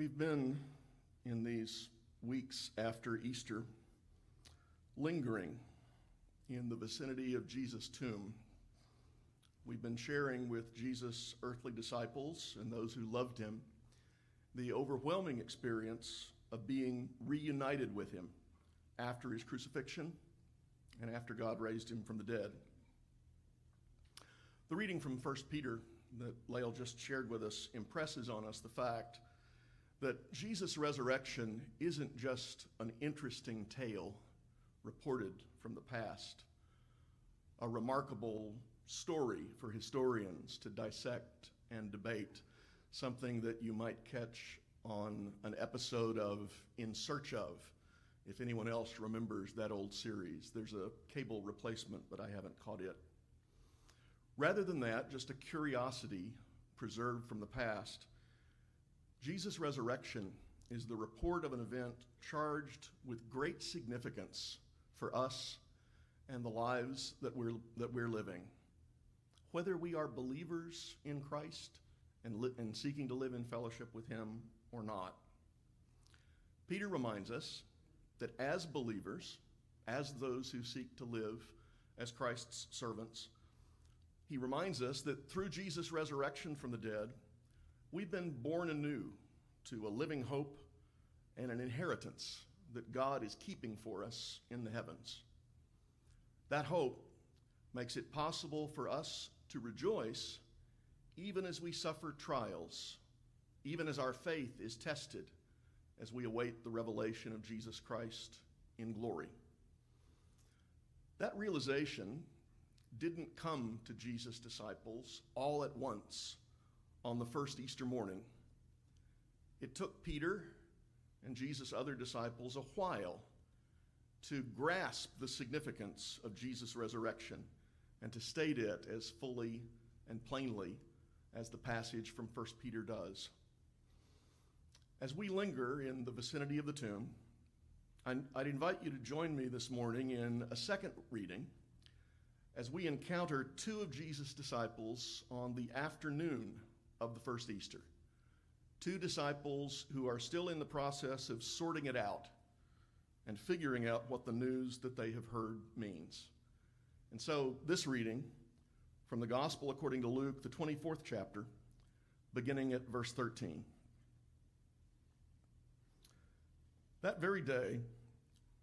We've been in these weeks after Easter lingering in the vicinity of Jesus' tomb. We've been sharing with Jesus' earthly disciples and those who loved him the overwhelming experience of being reunited with him after his crucifixion and after God raised him from the dead. The reading from 1 Peter that Lael just shared with us impresses on us the fact that Jesus' resurrection isn't just an interesting tale reported from the past, a remarkable story for historians to dissect and debate, something that you might catch on an episode of In Search of, if anyone else remembers that old series. There's a cable replacement, but I haven't caught it. Rather than that, just a curiosity preserved from the past, Jesus' resurrection is the report of an event charged with great significance for us and the lives that we're, that we're living. Whether we are believers in Christ and, li- and seeking to live in fellowship with Him or not. Peter reminds us that as believers, as those who seek to live as Christ's servants, he reminds us that through Jesus' resurrection from the dead, we've been born anew to a living hope and an inheritance that God is keeping for us in the heavens. That hope makes it possible for us to rejoice even as we suffer trials, even as our faith is tested as we await the revelation of Jesus Christ in glory. That realization didn't come to Jesus' disciples all at once on the first Easter morning. It took Peter and Jesus' other disciples a while to grasp the significance of Jesus' resurrection and to state it as fully and plainly as the passage from 1 Peter does. As we linger in the vicinity of the tomb, I'd invite you to join me this morning in a second reading as we encounter two of Jesus' disciples on the afternoon of the first Easter. Two disciples who are still in the process of sorting it out and figuring out what the news that they have heard means. And so, this reading from the Gospel according to Luke, the 24th chapter, beginning at verse 13. That very day,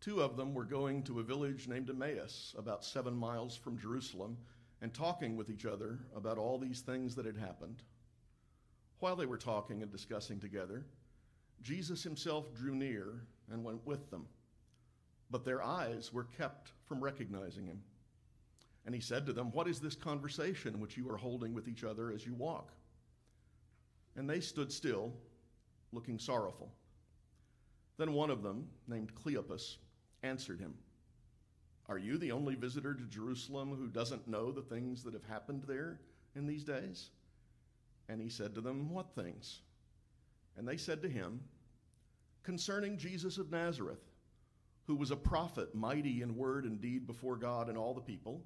two of them were going to a village named Emmaus, about seven miles from Jerusalem, and talking with each other about all these things that had happened. While they were talking and discussing together, Jesus himself drew near and went with them. But their eyes were kept from recognizing him. And he said to them, What is this conversation which you are holding with each other as you walk? And they stood still, looking sorrowful. Then one of them, named Cleopas, answered him, Are you the only visitor to Jerusalem who doesn't know the things that have happened there in these days? And he said to them, What things? And they said to him, Concerning Jesus of Nazareth, who was a prophet, mighty in word and deed before God and all the people,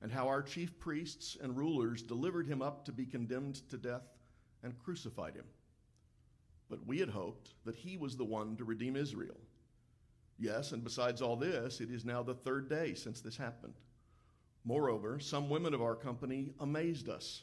and how our chief priests and rulers delivered him up to be condemned to death and crucified him. But we had hoped that he was the one to redeem Israel. Yes, and besides all this, it is now the third day since this happened. Moreover, some women of our company amazed us.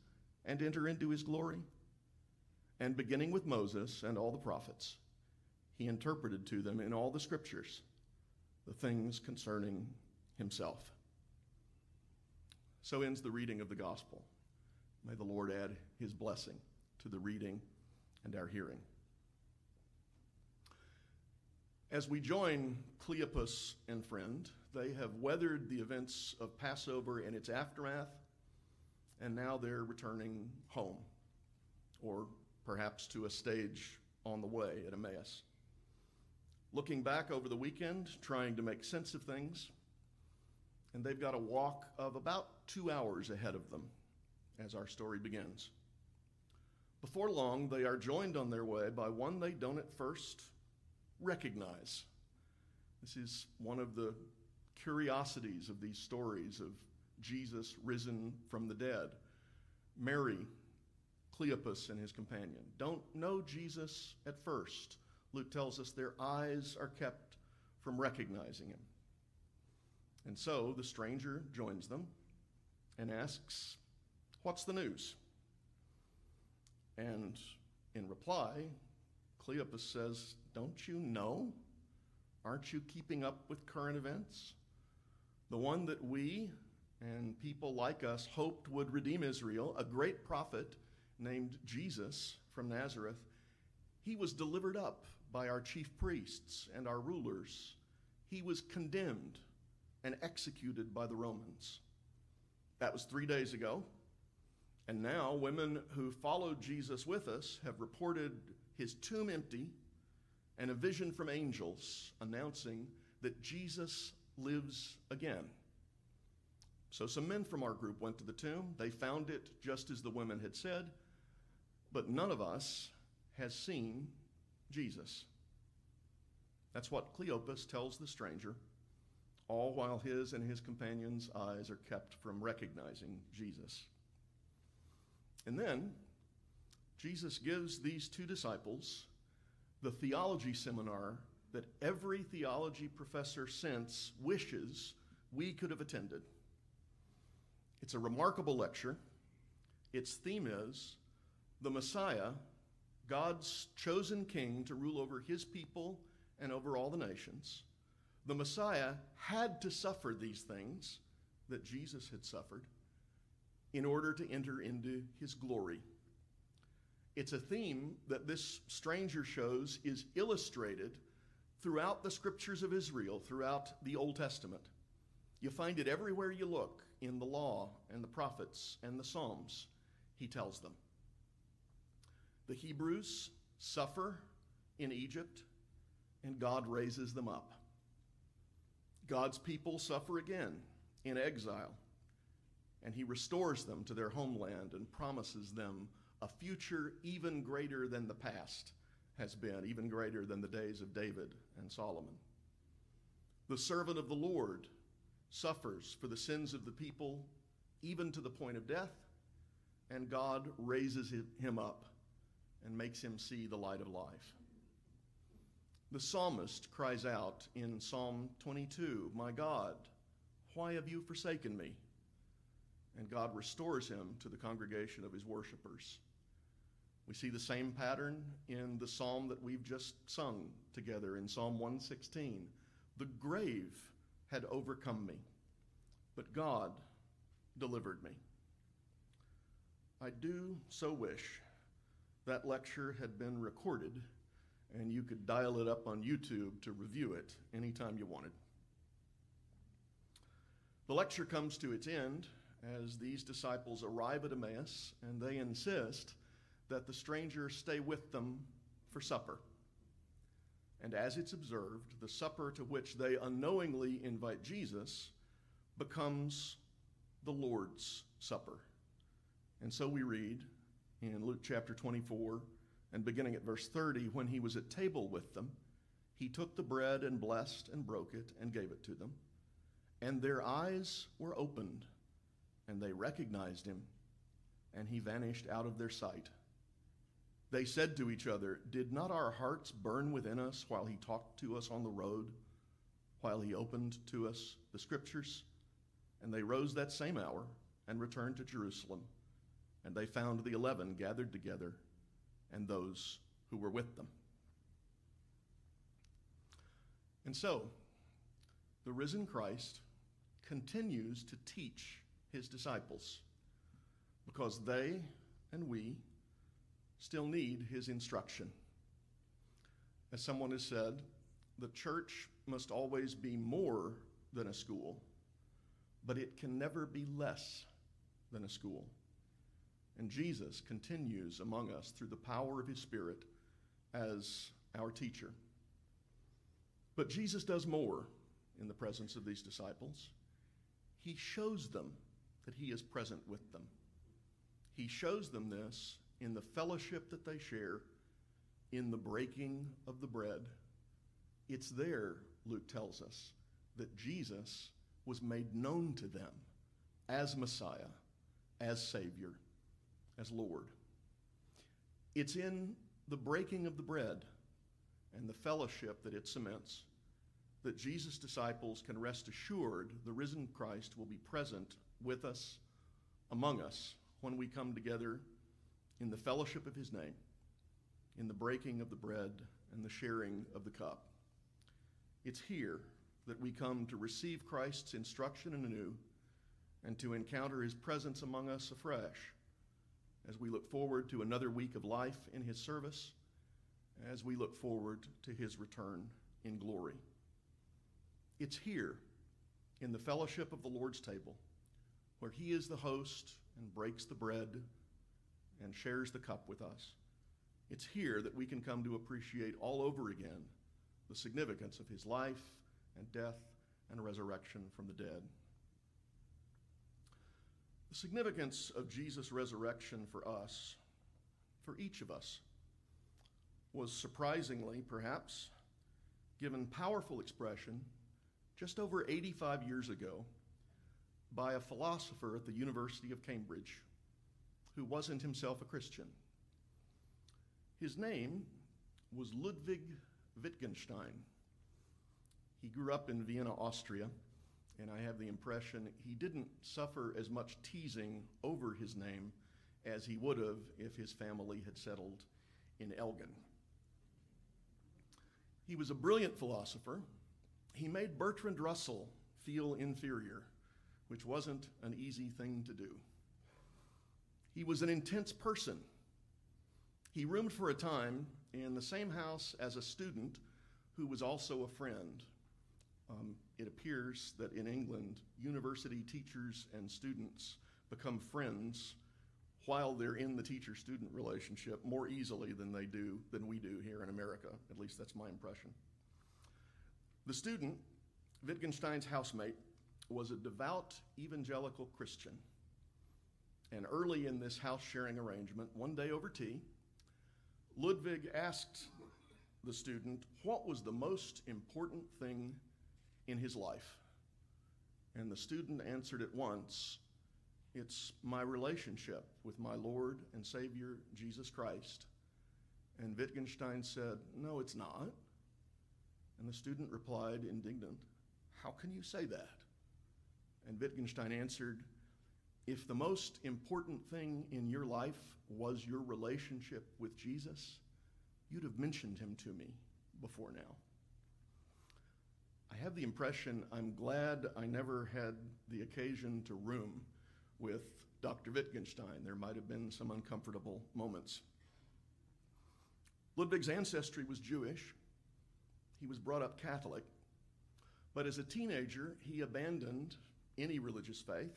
and enter into his glory? And beginning with Moses and all the prophets, he interpreted to them in all the scriptures the things concerning himself. So ends the reading of the gospel. May the Lord add his blessing to the reading and our hearing. As we join Cleopas and friend, they have weathered the events of Passover and its aftermath, and now they're returning home, or perhaps to a stage on the way at Emmaus. Looking back over the weekend, trying to make sense of things, and they've got a walk of about two hours ahead of them as our story begins. Before long, they are joined on their way by one they don't at first recognize. This is one of the curiosities of these stories of Jesus risen from the dead. Mary, Cleopas, and his companion don't know Jesus at first. Luke tells us their eyes are kept from recognizing him. And so the stranger joins them and asks, What's the news? And in reply, Cleopas says, Don't you know? Aren't you keeping up with current events? The one that we and people like us hoped would redeem Israel, a great prophet named Jesus from Nazareth, he was delivered up by our chief priests and our rulers. He was condemned and executed by the Romans. That was three days ago. And now, women who followed Jesus with us have reported his tomb empty and a vision from angels announcing that Jesus lives again. So, some men from our group went to the tomb. They found it just as the women had said, but none of us has seen Jesus. That's what Cleopas tells the stranger, all while his and his companions' eyes are kept from recognizing Jesus. And then Jesus gives these two disciples the theology seminar that every theology professor since wishes we could have attended. It's a remarkable lecture. Its theme is the Messiah, God's chosen king to rule over his people and over all the nations. The Messiah had to suffer these things that Jesus had suffered in order to enter into his glory. It's a theme that this stranger shows is illustrated throughout the scriptures of Israel, throughout the Old Testament. You find it everywhere you look in the law and the prophets and the Psalms, he tells them. The Hebrews suffer in Egypt, and God raises them up. God's people suffer again in exile, and he restores them to their homeland and promises them a future even greater than the past has been, even greater than the days of David and Solomon. The servant of the Lord suffers for the sins of the people, even to the point of death, and God raises him up and makes him see the light of life. The psalmist cries out in Psalm 22 My God, why have you forsaken me? And God restores him to the congregation of his worshipers. We see the same pattern in the psalm that we've just sung together in Psalm 116. The grave had overcome me, but God delivered me. I do so wish that lecture had been recorded and you could dial it up on YouTube to review it anytime you wanted. The lecture comes to its end as these disciples arrive at Emmaus and they insist that the stranger stay with them for supper. And as it's observed, the supper to which they unknowingly invite Jesus becomes the Lord's Supper. And so we read in Luke chapter 24 and beginning at verse 30 when he was at table with them, he took the bread and blessed and broke it and gave it to them. And their eyes were opened, and they recognized him, and he vanished out of their sight. They said to each other, Did not our hearts burn within us while he talked to us on the road, while he opened to us the scriptures? And they rose that same hour and returned to Jerusalem. And they found the eleven gathered together and those who were with them. And so, the risen Christ continues to teach his disciples because they and we still need his instruction. As someone has said, the church must always be more than a school, but it can never be less than a school. And Jesus continues among us through the power of his Spirit as our teacher. But Jesus does more in the presence of these disciples. He shows them that He is present with them. He shows them this in the fellowship that they share, in the breaking of the bread. It's there, Luke tells us, that Jesus was made known to them as Messiah, as Savior, as Lord. It's in the breaking of the bread and the fellowship that it cements that Jesus' disciples can rest assured the risen Christ will be present with us, among us, when we come together in the fellowship of his name, in the breaking of the bread and the sharing of the cup. It's here that we come to receive Christ's instruction anew and to encounter his presence among us afresh as we look forward to another week of life in his service, as we look forward to his return in glory. It's here in the fellowship of the Lord's table where he is the host and breaks the bread and shares the cup with us. It's here that we can come to appreciate all over again the significance of his life and death and resurrection from the dead. The significance of Jesus' resurrection for us, for each of us, was surprisingly, perhaps, given powerful expression just over 85 years ago by a philosopher at the University of Cambridge who wasn't himself a Christian. His name was Ludwig Wittgenstein. He grew up in Vienna, Austria, and I have the impression he didn't suffer as much teasing over his name as he would have if his family had settled in Elgin. He was a brilliant philosopher. He made Bertrand Russell feel inferior, which wasn't an easy thing to do. He was an intense person. He roomed for a time in the same house as a student who was also a friend. Um, it appears that in England, university teachers and students become friends while they're in the teacher-student relationship more easily than they do than we do here in America. At least that's my impression. The student, Wittgenstein's housemate, was a devout evangelical Christian. And early in this house sharing arrangement, one day over tea, Ludwig asked the student what was the most important thing in his life. And the student answered at once it's my relationship with my Lord and Savior Jesus Christ. And Wittgenstein said, No, it's not. And the student replied, indignant, How can you say that? And Wittgenstein answered, If the most important thing in your life was your relationship with Jesus, you'd have mentioned him to me before now. I have the impression I'm glad I never had the occasion to room with Dr. Wittgenstein. There might have been some uncomfortable moments. Ludwig's ancestry was Jewish. He was brought up Catholic. But as a teenager, he abandoned any religious faith.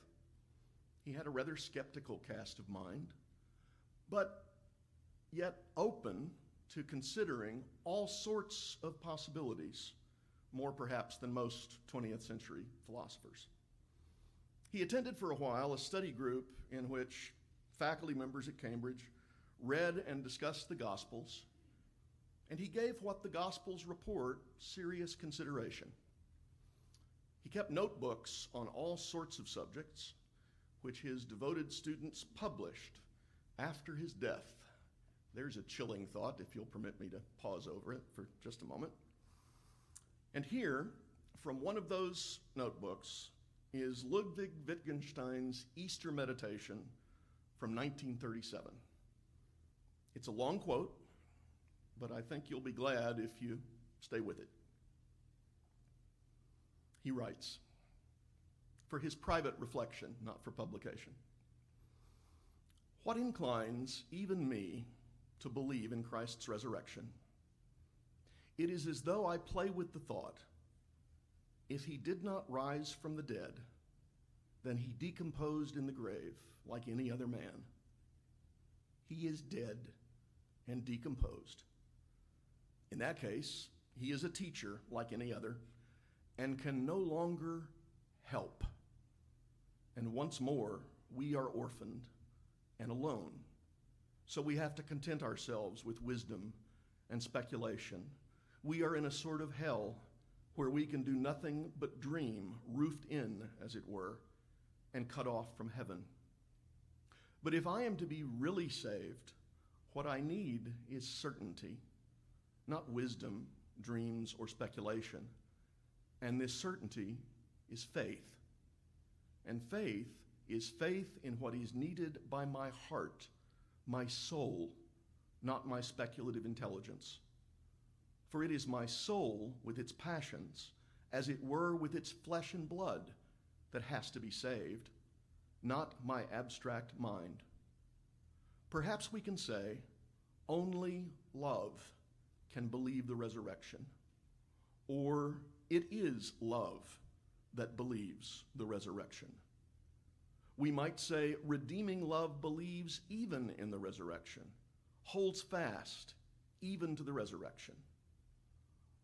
He had a rather skeptical cast of mind, but yet open to considering all sorts of possibilities, more perhaps than most 20th century philosophers. He attended for a while a study group in which faculty members at Cambridge read and discussed the Gospels, and he gave what the Gospels report serious consideration. He kept notebooks on all sorts of subjects, which his devoted students published after his death. There's a chilling thought, if you'll permit me to pause over it for just a moment. And here, from one of those notebooks, is Ludwig Wittgenstein's Easter Meditation from 1937. It's a long quote, but I think you'll be glad if you stay with it. He writes, for his private reflection, not for publication. What inclines even me to believe in Christ's resurrection? It is as though I play with the thought if he did not rise from the dead, then he decomposed in the grave like any other man. He is dead and decomposed. In that case, he is a teacher like any other and can no longer help. And once more, we are orphaned and alone. So we have to content ourselves with wisdom and speculation. We are in a sort of hell where we can do nothing but dream, roofed in, as it were, and cut off from heaven. But if I am to be really saved, what I need is certainty, not wisdom, dreams, or speculation. And this certainty is faith. And faith is faith in what is needed by my heart, my soul, not my speculative intelligence. For it is my soul with its passions, as it were with its flesh and blood, that has to be saved, not my abstract mind. Perhaps we can say, only love can believe the resurrection, or it is love that believes the resurrection. We might say redeeming love believes even in the resurrection, holds fast even to the resurrection.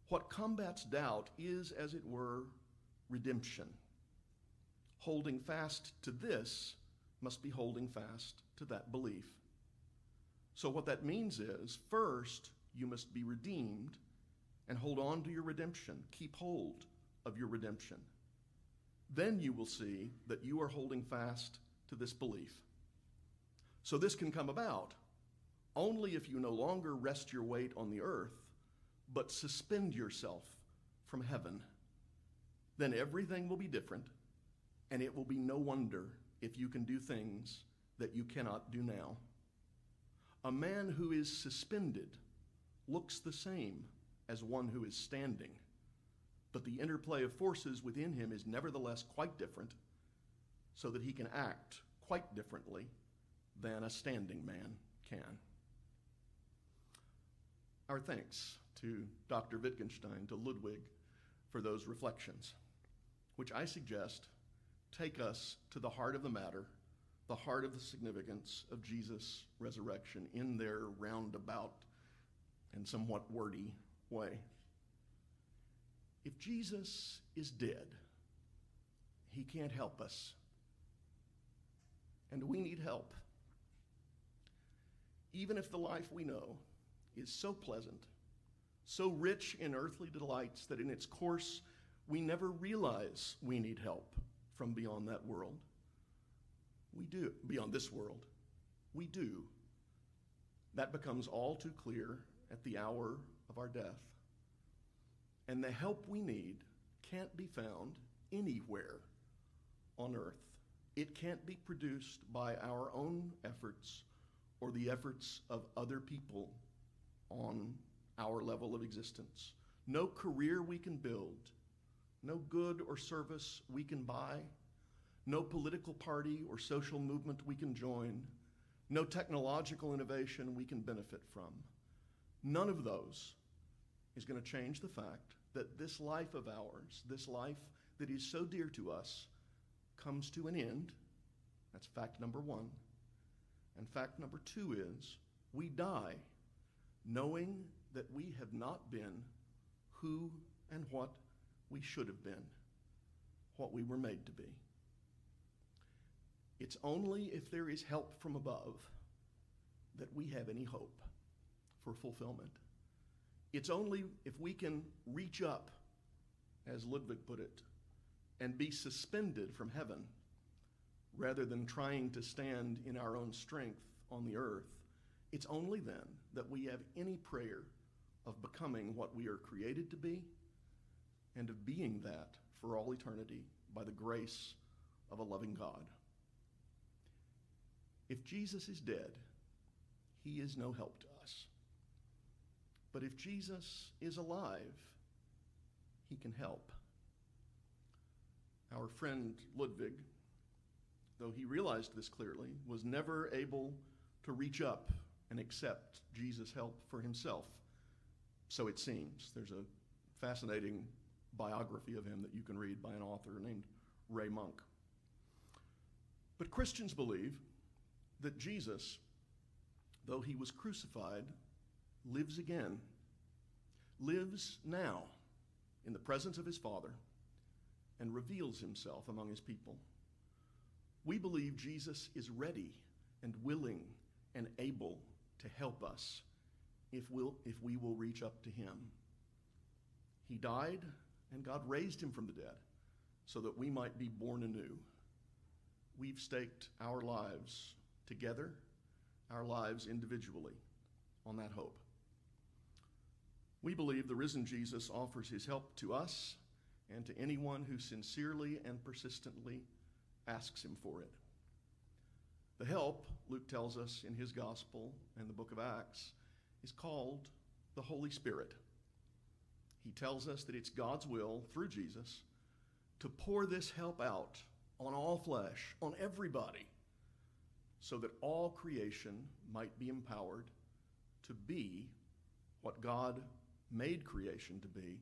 What combats doubt is, as it were, redemption. Holding fast to this must be holding fast to that belief. So, what that means is first, you must be redeemed and hold on to your redemption. Keep hold of your redemption. Then you will see that you are holding fast to this belief. So, this can come about only if you no longer rest your weight on the earth, but suspend yourself from heaven. Then everything will be different, and it will be no wonder if you can do things that you cannot do now. A man who is suspended looks the same as one who is standing, but the interplay of forces within him is nevertheless quite different, so that he can act quite differently than a standing man can. Our thanks to Dr. Wittgenstein, to Ludwig, for those reflections, which I suggest take us to the heart of the matter the heart of the significance of Jesus' resurrection in their roundabout and somewhat wordy way. If Jesus is dead, he can't help us. And we need help. Even if the life we know is so pleasant, so rich in earthly delights that in its course we never realize we need help from beyond that world. We do, beyond this world. We do. That becomes all too clear at the hour of our death. And the help we need can't be found anywhere on earth. It can't be produced by our own efforts or the efforts of other people on our level of existence. No career we can build, no good or service we can buy no political party or social movement we can join, no technological innovation we can benefit from. None of those is going to change the fact that this life of ours, this life that is so dear to us, comes to an end. That's fact number one. And fact number two is we die knowing that we have not been who and what we should have been, what we were made to be. It's only if there is help from above that we have any hope for fulfillment. It's only if we can reach up, as Ludwig put it, and be suspended from heaven rather than trying to stand in our own strength on the earth. It's only then that we have any prayer of becoming what we are created to be and of being that for all eternity by the grace of a loving God. If Jesus is dead, he is no help to us. But if Jesus is alive, he can help. Our friend Ludwig, though he realized this clearly, was never able to reach up and accept Jesus' help for himself. So it seems. There's a fascinating biography of him that you can read by an author named Ray Monk. But Christians believe that Jesus, though he was crucified, lives again. lives now in the presence of his Father and reveals himself among his people. We believe Jesus is ready and willing and able to help us if, we'll, if we will reach up to him. He died, and God raised him from the dead so that we might be born anew. We've staked our lives together, our lives individually, on that hope. We believe the risen Jesus offers his help to us and to anyone who sincerely and persistently asks him for it. The help, Luke tells us in his gospel and the book of Acts, is called the Holy Spirit. He tells us that it's God's will, through Jesus, to pour this help out on all flesh, on everybody, so that all creation might be empowered to be what God made creation to be,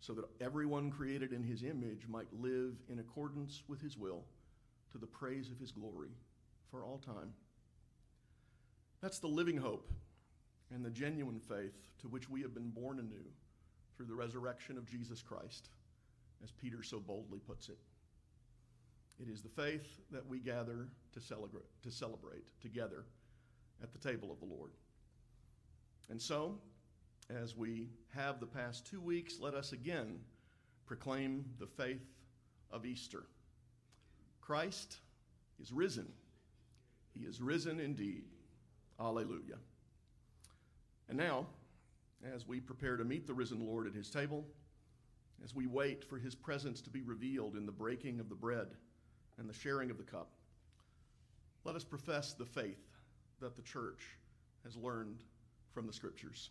so that everyone created in his image might live in accordance with his will to the praise of his glory for all time. That's the living hope and the genuine faith to which we have been born anew through the resurrection of Jesus Christ, as Peter so boldly puts it. It is the faith that we gather to celebrate, to celebrate together at the table of the Lord. And so, as we have the past two weeks, let us again proclaim the faith of Easter. Christ is risen. He is risen indeed. Alleluia. And now, as we prepare to meet the risen Lord at his table, as we wait for his presence to be revealed in the breaking of the bread and the sharing of the cup, let us profess the faith that the church has learned from the scriptures.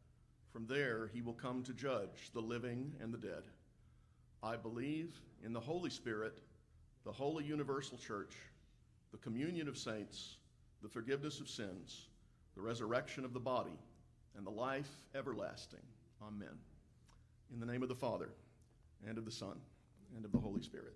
From there, he will come to judge the living and the dead. I believe in the Holy Spirit, the holy universal church, the communion of saints, the forgiveness of sins, the resurrection of the body and the life everlasting. Amen. In the name of the Father, and of the Son, and of the Holy Spirit.